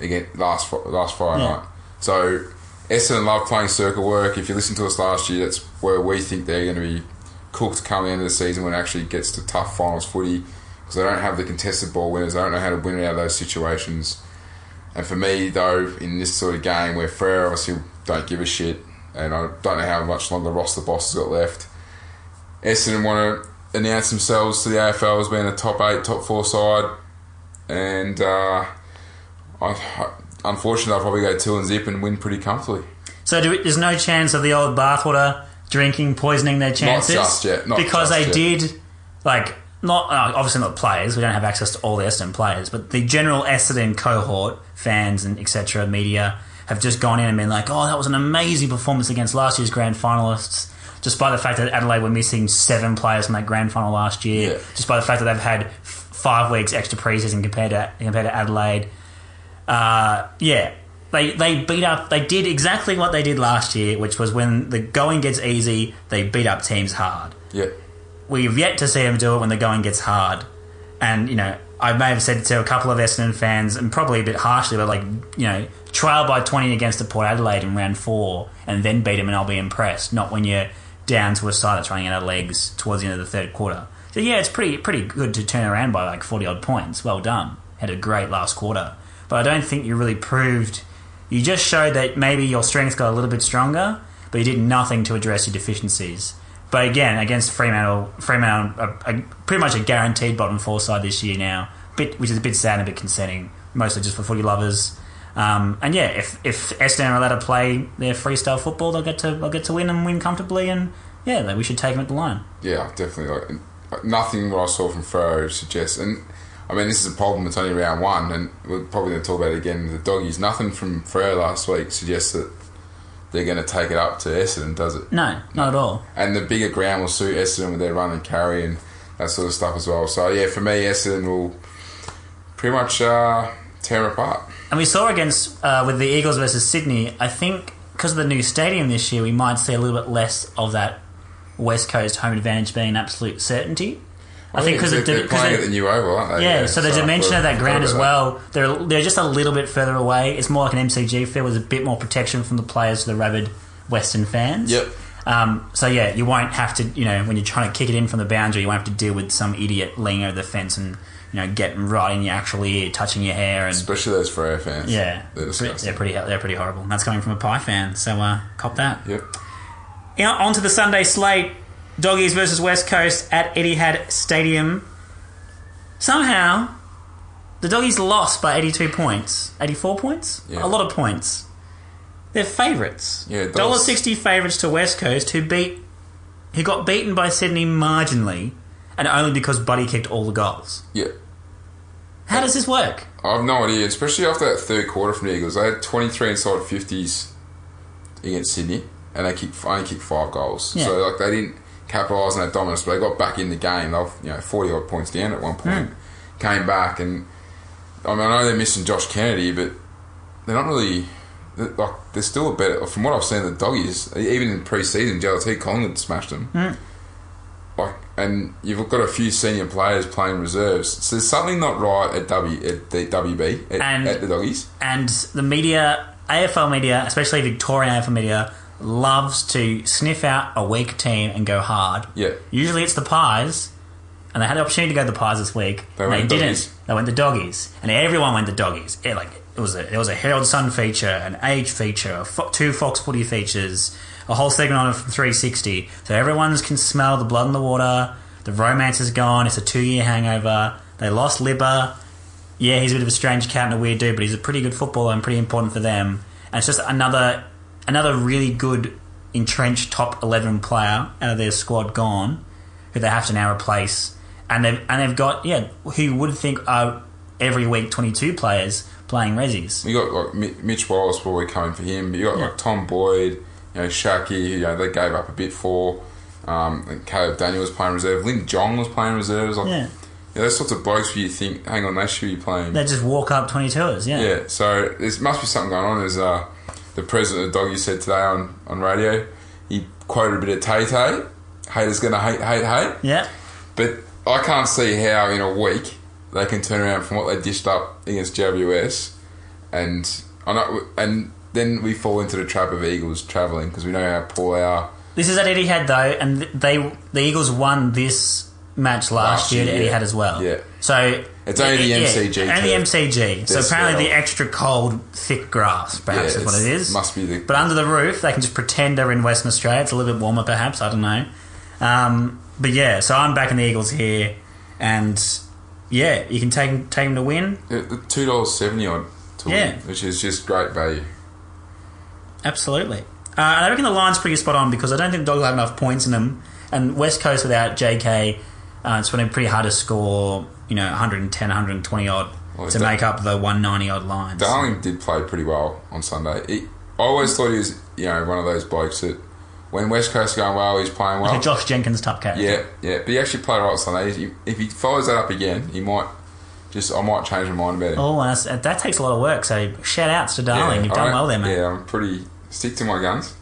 again last last Friday Yeah. night. So Essendon love playing circle work. If you listen to us last year, that's where we think they're going to be cooked come the end of the season when it actually gets to tough finals footy because they don't have the contested ball winners. They don't know how to win out of those situations. And for me, though, in this sort of game where Freo obviously don't give a shit, and I don't know how much longer Ross the boss has got left, Essendon want to announce themselves to the AFL as being a top eight, top four side, and uh, I, unfortunately, I'll probably go two and zip and win pretty comfortably. So do we, there's no chance of the old bathwater drinking poisoning their chances just yet, not because just they yet. did like not uh, obviously not players. We don't have access to all the Essendon players, but the general Essendon cohort, fans and etc. media have just gone in and been like, "Oh, that was an amazing performance against last year's grand finalists." Despite the fact that Adelaide were missing seven players from that grand final last year, Yeah. despite the fact that they've had five weeks extra preseason compared to compared to Adelaide, uh, yeah, they they beat up. They did exactly what they did last year, which was when the going gets easy, they beat up teams hard. Yeah, We've yet to see them do it when the going gets hard, and you know I may have said to a couple of Essendon fans, and probably a bit harshly, but like you know, trial by twenty against the Port Adelaide in round four, and then beat them, and I'll be impressed. Not when you're down to a side that's running out of legs towards the end of the third quarter. So yeah, it's pretty pretty good to turn around by like forty odd points. Well done. Had a great last quarter, but I don't think you really proved. You just showed that maybe your strengths got a little bit stronger, but you did nothing to address your deficiencies. But again, against Fremantle, Fremantle pretty much a guaranteed bottom four side this year now, bit, which is a bit sad and a bit concerning, mostly just for footy lovers. Um, and yeah, if if Essendon are allowed to play their freestyle football, they'll get to they'll get to win and win comfortably. And yeah, we should take them at the line. yeah, definitely. Like, nothing what I saw from Freo suggests, and I mean this is a problem. It's only round one, and we're probably going to talk about it again the doggies. Nothing from Freo last week suggests that they're going to take it up to Essendon, does it? No, not at all. And the bigger ground will suit Essendon with their run and carry and that sort of stuff as well. So yeah, for me, Essendon will pretty much uh, tear apart. And we saw against uh, with the Eagles versus Sydney. I think because of the new stadium this year, we might see a little bit less of that West Coast home advantage being an absolute certainty. I think because they're, of they're playing at the new oval, aren't they? yeah, so the dimension of that ground as well, they're they're just a little bit further away. It's more like an MCG field with a bit more protection from the players to the rabid Western fans. Yep. Um, so yeah, you won't have to, you know, when you're trying to kick it in from the boundary, you won't have to deal with some idiot leaning over the fence and you know getting right in your actual ear, touching your hair, and Especially those Freo fans. yeah, They're they're pretty they're pretty horrible. And that's coming from a pie fan, so uh, cop that. Yep. Yeah, on to the Sunday slate. Doggies versus West Coast at Etihad Stadium. Somehow, the Doggies lost by 82 points. 84 points? Yeah. A lot of points. They're favourites. Yeah, dollars- $1.60 favourites to West Coast, who beat, who got beaten by Sydney marginally, and only because Buddy kicked all the goals. Yeah. How does this work? I have no idea, especially after that third quarter from the Eagles. They had 23 inside 50s against Sydney, and they kicked, only kicked five goals. Yeah. So like they didn't capitalise on that dominance, but they got back in the game. They were you know 40 odd points down at one point, hmm. came back, and I mean I know they're missing Josh Kennedy, but they're not really. they're- Like they're still a better. From what I've seen, the doggies even in pre-season, JLT Collingwood smashed them. Hmm. Like, and you've got a few senior players playing reserves. So there's something not right at W at the WB at, And- at the doggies. and the media, AFL media, especially Victorian AFL media, loves to sniff out a weak team and go hard. Yeah. Usually it's the Pies, and they had the opportunity to go to the Pies this week. They and they the didn't. Doggies. They went the doggies, and everyone went the doggies. It, like it was a it was a Herald Sun feature, an Age feature, a fo- two Fox Footy features, a whole segment on it from 360. So everyone can smell the blood in the water. The romance is gone. It's a two year hangover. They lost Libba. Yeah, he's a bit of a strange cat and a weird dude, but he's a pretty good footballer and pretty important for them. And it's just another another really good entrenched top eleven player out of their squad gone, who they have to now replace, and they've and they've got yeah, who you would think are every week twenty two players playing resis. You got like Mitch Wallis probably coming for him, but you got Yeah. like Tom Boyd, you know, Shaki, you know, they gave up a bit for. Um, and Caleb Daniel was playing reserve. Lin Jong was playing reserves. Like, Yeah, yeah, those sorts of blokes where you think, hang on, they should be playing. they just walk up twenty twos. Yeah. Yeah, so there must be something going on. As uh, the president of the Doggy said today on, on radio, he quoted a bit of Tay Tay. Haters gonna hate, hate, hate. yeah. But I can't see how in a week they can turn around from what they dished up against GWS, and I know, and then we fall into the trap of Eagles travelling because we know how poor they are. This is at Etihad though, and they the Eagles won this match last, Last year year, at yeah. Etihad as well. Yeah. So It's only the yeah, MCG only. MCG. So apparently the extra cold, thick grass, perhaps Yeah, is what it's- must be the- But under the roof, they can just pretend they're in Western Australia. It's a little bit warmer, perhaps. I don't know. Um, but yeah, so I'm backing the Eagles here, and yeah, you can take take them to win. Two dollars seventy odd to Yeah. win, which is just great value. Absolutely. Uh, and I reckon the line's pretty spot on because I don't think the Dogs have enough points in them. And West Coast without JK, uh, it's to pretty hard to score, you know, 110, 120 odd Well, to that- make up the 190 odd lines. Darling did play pretty well on Sunday. He, I always thought he was, you know, one of those blokes that when West Coast are going well, he's playing well. Like a Josh Jenkins type character. Yeah, yeah, but he actually played well on Sunday. He- If he follows that up again, he might just. I might change my mind about him. Oh, and that's, that takes a lot of work. So shout outs to Darling. You've done well there, mate. Yeah, I'm pretty stick to my guns.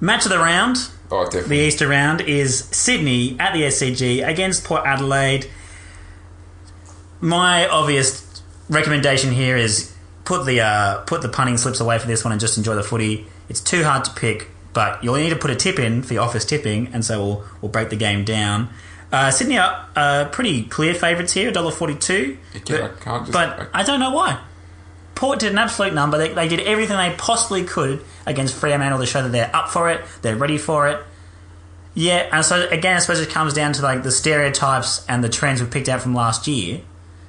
Match of the round, Oh, the. Easter round, is Sydney at the SCG against Port Adelaide. My obvious recommendation here is put the uh, put the punting slips away for this one and just enjoy the footy. It's too hard to pick, but you'll need to put a tip in for your office tipping, and so we'll we'll break the game down. Uh, Sydney are uh, pretty clear favourites here, $1.42. Okay, I can't just- but I- I don't know why. Port did an absolute number. They, they did everything they possibly could against Fremantle to show that they're up for it, they're ready for it. Yeah, and so again, I suppose it comes down to like the stereotypes and the trends we picked out from last year.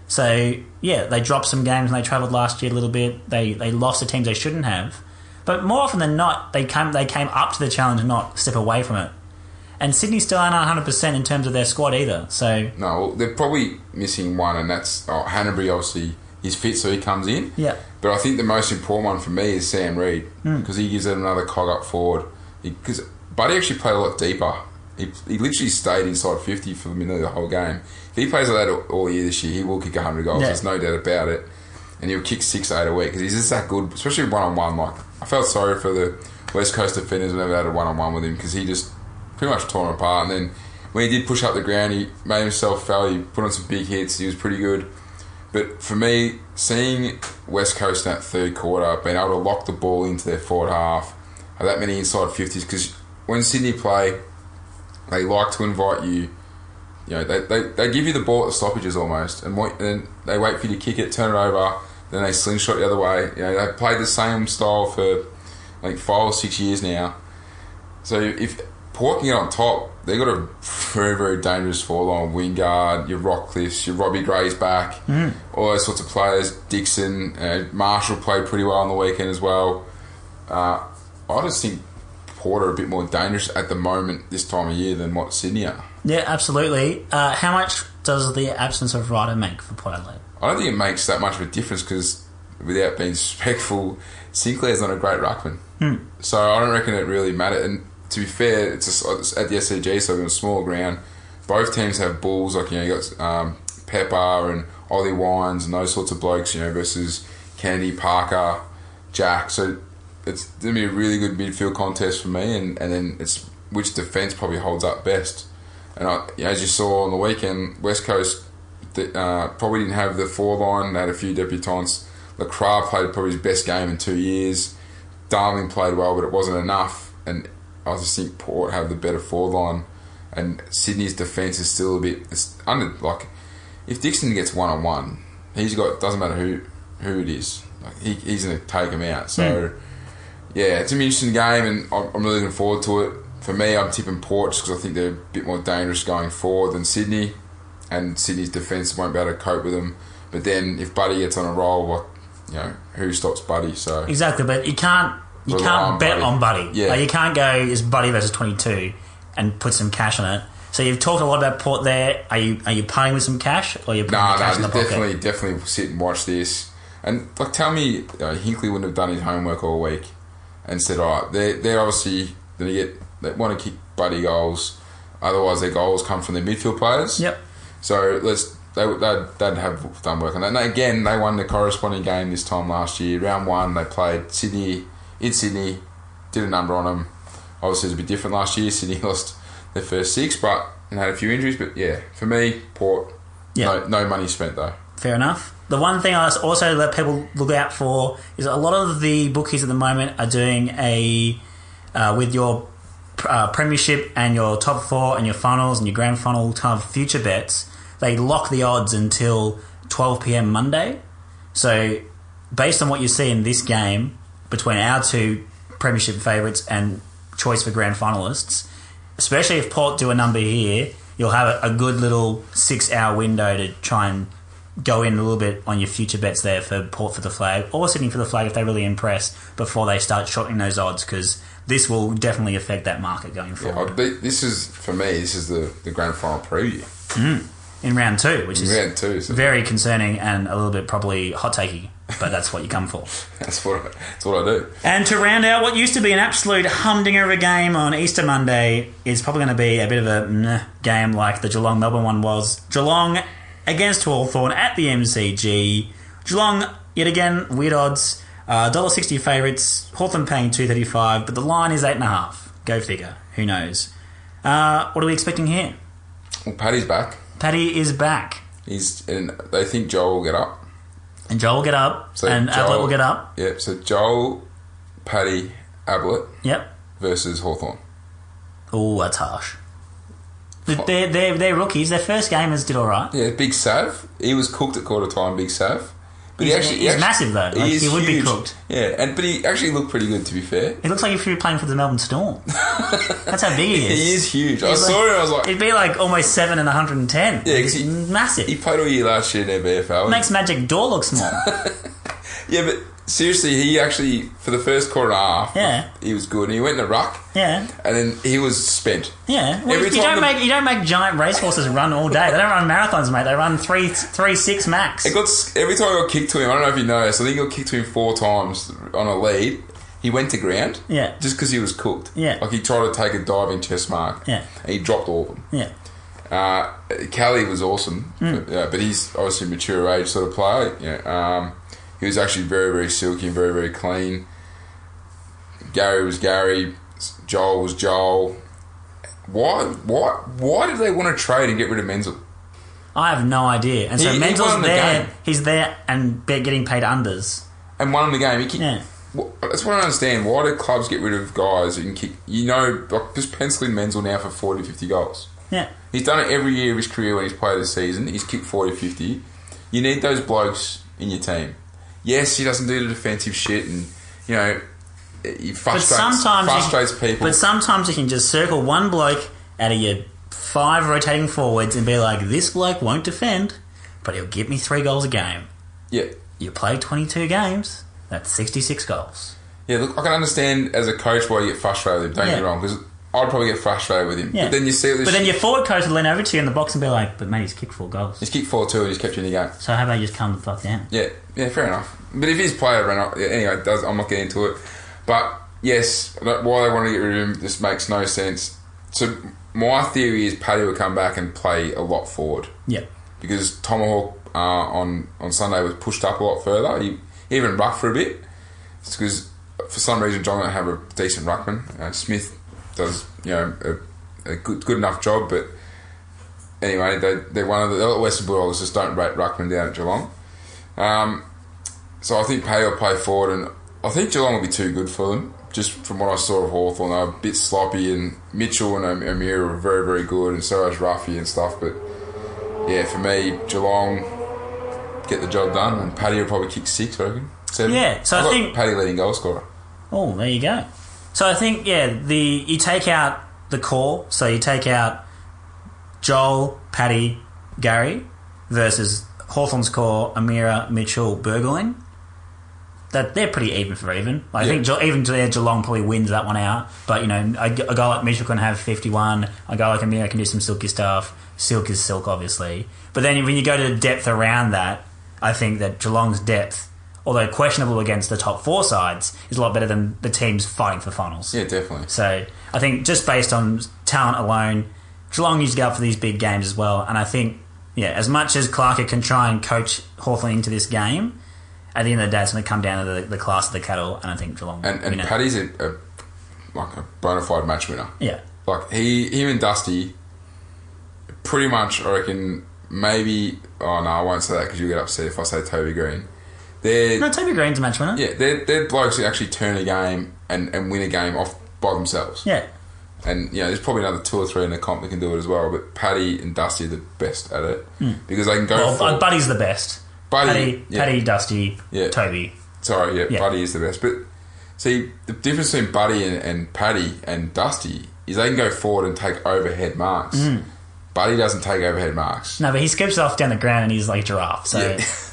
So yeah, they dropped some games and they travelled last year a little bit. They they lost to teams they shouldn't have, but more often than not, they came they came up to the challenge and not step away from it. And Sydney still aren't 100 percent in terms of their squad either. So No, well, they're probably missing one, and that's oh, Hannebery. Obviously, he's fit, so he comes in. yeah, But I think the most important one for me is Sam Reid Hmm. because he gives it another cog up forward. Because Buddy actually played a lot deeper. He, he literally stayed inside 50 for nearly the whole game. If he plays like that all, year this year, he will kick 100 goals. Yeah. There's no doubt about it. And he'll kick six, eight a week because he's just that good, especially one on one. Like I felt sorry for the West Coast defenders who never had a one on one with him because he just pretty much tore him apart. And then when he did push up the ground, he made himself foul. He put on some big hits. He was pretty good. But for me, seeing West Coast in that third quarter, being able to lock the ball into their forward half, have that many inside 50s, because when Sydney play, they like to invite you. You know, they, they, they give you the ball at the stoppages almost, and, then they wait for you to kick it, turn it over, then they slingshot the other way. You know, they've played the same style for like five or six years now. So if Port can get on top, they've got a very, very dangerous four line. Wingard, your Rockliffs, your Robbie Gray's back, all those sorts of players. Dixon, uh, Marshall played pretty well on the weekend as well. Uh, I just think Porter a bit more dangerous at the moment this time of year than what Sydney are. yeah, absolutely. Uh, how much does the absence of Ryder make for Portland? I don't think it makes that much of a difference because, without being disrespectful, Sinclair's not a great ruckman. So I don't reckon it really matters. And to be fair, it's, a, it's at the SCG, so on a small ground. Both teams have bulls, like you know, you got um, Pepper and Ollie Wines and those sorts of blokes, you know, versus Kennedy, Parker, Jack. So it's going to be a really good midfield contest for me, and, and then it's which defence probably holds up best. And I, as you saw on the weekend, West Coast uh, probably didn't have the four line. They had a few debutants. LeCras played probably his best game in two years. Darling played well, but it wasn't enough. And I just think Port have the better four line. And Sydney's defence is still a bit it's under like if Dixon gets one on one, he's got doesn't matter who who it is. Like he, he's going to take him out. So hmm. yeah, it's an interesting game, and I'm I'm really looking forward to it. For me, I'm tipping Port because I think they're a bit more dangerous going forward than Sydney, and Sydney's defence won't be able to cope with them. But then if Buddy gets on a roll, what you know, who stops Buddy? So Exactly, but you can't You can't bet Buddy. on Buddy. Yeah. Like, you can't go is Buddy versus twenty two and put some cash on it. So you've talked a lot about Port there. Are you are you playing with some cash or are you putting Nah, cash nah, in the pocket? definitely, definitely sit and watch this. And like, tell me, know, Hinkley wouldn't have done his homework all week and said, "All right, they're they're obviously going to get they want to kick buddy goals. Otherwise, their goals come from their midfield players. Yep. So let's they they'd, they'd have done work on that. And again, they won the corresponding game this time last year. Round one, they played Sydney in Sydney, did a number on them. Obviously, it was a bit different last year. Sydney lost their first six, but and had a few injuries. But yeah, for me, Port, Yeah. no, no money spent though. Fair enough. The one thing I also let people look out for is a lot of the bookies at the moment are doing a uh, with your uh, premiership and your top four and your funnels and your grand final type of future bets. They lock the odds until 12 p.m. Monday. So, based on what you see in this game between our two premiership favourites and choice for grand finalists, especially if Port do a number here, you'll have a, good little six-hour window to try and go in a little bit on your future bets there for Port for the flag or Sydney for the flag if they really impress before they start shortening those odds because this will definitely affect that market going forward th- this is for me. This is the, the grand final preview. Mm. in round two, which is Round two. So very concerning and a little bit probably hot takey, but that's what you come for. that's what I, that's what I do. And to round out what used to be an absolute humdinger of a game on Easter Monday is probably going to be a bit of a meh game like the Geelong Melbourne one was. Geelong against Hawthorn at the MCG. Geelong yet again weird odds. Uh, $1.60 favourites. Hawthorn paying two thirty five, but the line is eight and a half. Go figure. Who knows? Uh, what are we expecting here? Well, Paddy's back. Paddy is back, He's and they think Joel will get up. And Joel will get up, So and Joel- Ablett will get up. Yep. So Joel, Paddy, Ablett Yep. versus Hawthorn. Oh, that's harsh. They're, they're, they're rookies. Their first gamers did all right. Yeah, big Sav. He was cooked at quarter time. Big Sav. But He's- he actually, he he's actually- massive, though. Like, is he would be cooked. Yeah, and but he actually looked pretty good to be fair. It looks like if you were playing for the Melbourne Storm. That's how big he is. He is huge. I He's saw him. I was like, It'd be like almost seven and 110. Yeah, He's he- massive. he played all year last year in their VFL. makes Magic Door look small. yeah, but seriously, he actually for the first quarter and a half, Yeah. he was good. And he went in the ruck, yeah, and then he was spent. yeah. Well, Every you don't the- make you don't make giant racehorses run all day. They don't run marathons, mate. They run three three six max. It got every time I got kicked to him. I don't know if you noticed. I think he got kicked to him four times on a lead. He went to ground. Yeah. Just because he was cooked. Yeah. Like he tried to take a diving chest mark. Yeah. And he dropped all of them. Yeah, Uh, Callie was awesome, Hmm. but, uh, but he's obviously a mature age sort of player. Yeah, um, he was actually very, very silky and very, very clean. Gary was Gary. Joel was Joel. Why? Why? Why did they want to trade and get rid of Menzel? I have no idea. And so He- he Menzel's won the there. game. He's there and getting paid unders. And won in the game. He kicked, Yeah. That's what I understand. Why do clubs get rid of guys who can kick? You know, like just pencil in Menzel now for 40, 50 goals. Yeah, He's done it every year of his career when he's played a season. He's kicked 40, 50. You need those blokes in your team. Yes, he doesn't do the defensive shit and, you know, but frustrates, sometimes you- frustrates people. But sometimes you can just circle one bloke out of your five rotating forwards and be like, this bloke won't defend, but he'll give me three goals a game. yeah. You play 22 games, that's 66 goals. Yeah, look, I can understand as a coach why you get frustrated. Don't get me wrong, because I'd probably get frustrated with him. Yeah. But then you see this. But then your forward coach will lean over to you in the box and be like, but mate, he's kicked four goals. He's kicked 4 2 and he's kept you in the game. So how about you just calm the fuck down? Yeah, yeah, fair enough. But if his player ran up, yeah, anyway, it does, I'm not getting into it. But yes, that- why they want to get rid of him just makes no sense. So my theory is Paddy will come back and play a lot forward Yeah. because Tomahawk uh, on on Sunday was pushed up a lot further. He, he even rucked for a bit. It's because for some reason John don't have a decent ruckman. Uh, Smith does you know a, a good good enough job, but anyway, they they're one of the, the Western Bulldogs just don't rate ruckman down at Geelong. Um, so I think Paddy will play forward, and I think Geelong will be too good for them. Just from what I saw of Hawthorn, they were a bit sloppy, and Mitchell and O'Meara were very, very good, and so was Ruffy and stuff. But yeah, for me, Geelong get the job done, and Paddy will probably kick six, I reckon. Seven. Yeah, so I've I think- Paddy leading goal scorer. Oh, there you go. So I think yeah, the you take out the core, so you take out Joel, Patty, Gary versus Hawthorn's core, O'Meara, Mitchell, Burgoyne. that they're pretty even for even. Like, I think even there, Geelong probably wins that one out. But you know, a, a guy like Mitchell can have fifty one. A guy like O'Meara can do some silky stuff. Silk is silk, obviously. But then when you go to the depth around that, I think that Geelong's depth, although questionable against the top four sides, is a lot better than the teams fighting for finals. Yeah, definitely. So I think just based on talent alone, Geelong needs to go up for these big games as well. And I think, yeah, as much as Clarko can try and coach Hawthorn into this game, at the end of the day, it's going to come down to the, the class of the cattle. And I think Geelong. And, and. Paddy's a, a like a bona fide match winner. yeah, Like he, him and Dusty, pretty much. I reckon maybe. Oh no, I won't say that because you'll get upset if I say Toby Greene. They're no, Toby Greene's a match winner. yeah, they're, they're blokes who actually turn a game and, and win a game off by themselves. yeah. And you know, there's probably another two or three in the comp that can do it as well. But Paddy and Dusty are the best at it because they can go. Well, for, uh, Buddy's the best. Buddy, Paddy, yeah. Paddy, Dusty, Yeah. Toby. Sorry, yeah, Yeah. Buddy is the best. But see, the difference between Buddy and, and Paddy and Dusty is they can go forward and take overhead marks. Mm. Buddy doesn't take overhead marks. No, but he skips off down the ground and he's like a giraffe. So Yeah.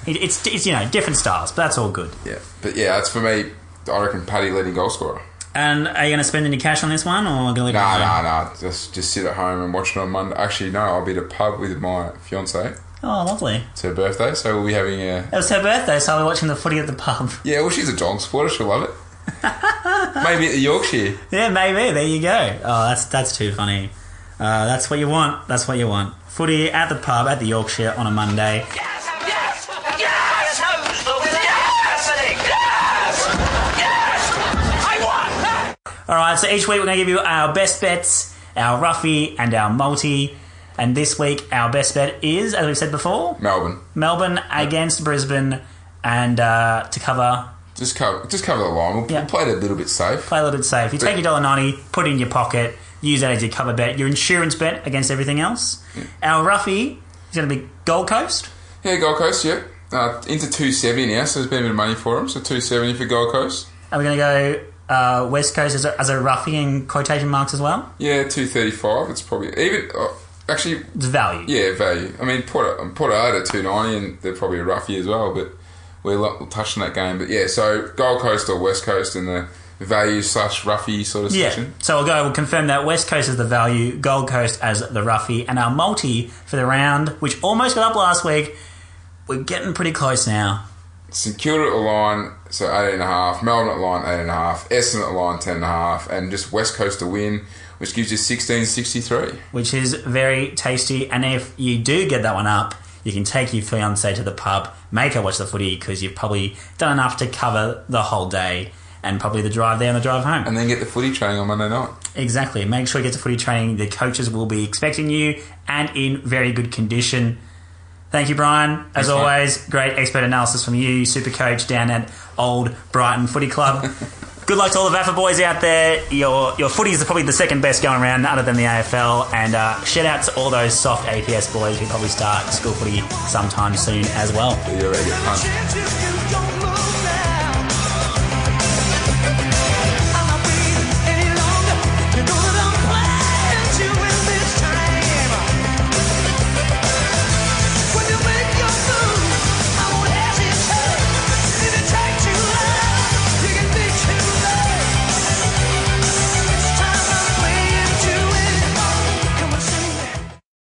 it, it's, it's, you know, different styles, but that's all good. Yeah, but yeah, that's for me. I reckon Paddy leading goal scorer. And are you going to spend any cash on this one or going to leave it alone? nah, nah. Just just sit at home and watch it on Monday. Actually, no, I'll be at a pub with my fiance. Oh, lovely. It's her birthday, so we'll be having a. It was her birthday, so I'll be watching the footy at the pub. Yeah, well, she's a Geelong supporter. She'll love it. Maybe at the Yorkshire. Yeah, maybe. There you go. Oh, that's that's too funny. Uh, that's what you want. That's what you want. Footy at the pub at the Yorkshire on a Monday. Yes! Yes! Yes! Yes! Yes! Yes! I won! All right. So each week we're going to give you our best bets, our roughie, and our multi. And this week our best bet is, as we said before, Melbourne. Melbourne against Brisbane, and uh, to cover Just cover, just cover the line. We'll, Yeah. we'll play it a little bit safe. play a little bit safe. You take your dollar ninety, put it in your pocket, use that as your cover bet, your insurance bet against everything else. Our roughie is going to be Gold Coast. Yeah, Gold Coast. Yep. Uh, into two seventy now, so there's been a bit of money for them. So two seventy for Gold Coast. Are we going to go uh, West Coast as a, as a roughie in quotation marks as well? Yeah, two thirty five. It's probably even. Uh, actually, It's value. yeah, value. I mean, Port Port Adelaide at two ninety, and they're probably a roughie as well. But we're we'll that game. But yeah, so Gold Coast or West Coast in the value slash roughie sort of Yeah. section. So we'll go. We'll confirm that West Coast is the value, Gold Coast as the roughie, and our multi for the round, which almost got up last week. We're getting pretty close now. St Kilda at the line, so eight and a half. Melbourne at the line, eight and a half. Essendon at the line, ten and a half, and just West Coast to win, which gives you sixteen sixty three. which is very tasty. And if you do get that one up, you can take your fiance to the pub, make her watch the footy because you've probably done enough to cover the whole day and probably the drive there and the drive home. And then get the footy training on Monday night. exactly. Make sure you get to footy training. The coaches will be expecting you and in very good condition. Thank you, Brian. As Thanks, mate. always, great expert analysis from you, super coach down at Old Brighton Footy Club. Good luck to all the VAFA boys out there. Your your footy is probably the second best going around, other than the AFL. And uh, shout out to all those soft APS boys who probably start school footy sometime soon as well.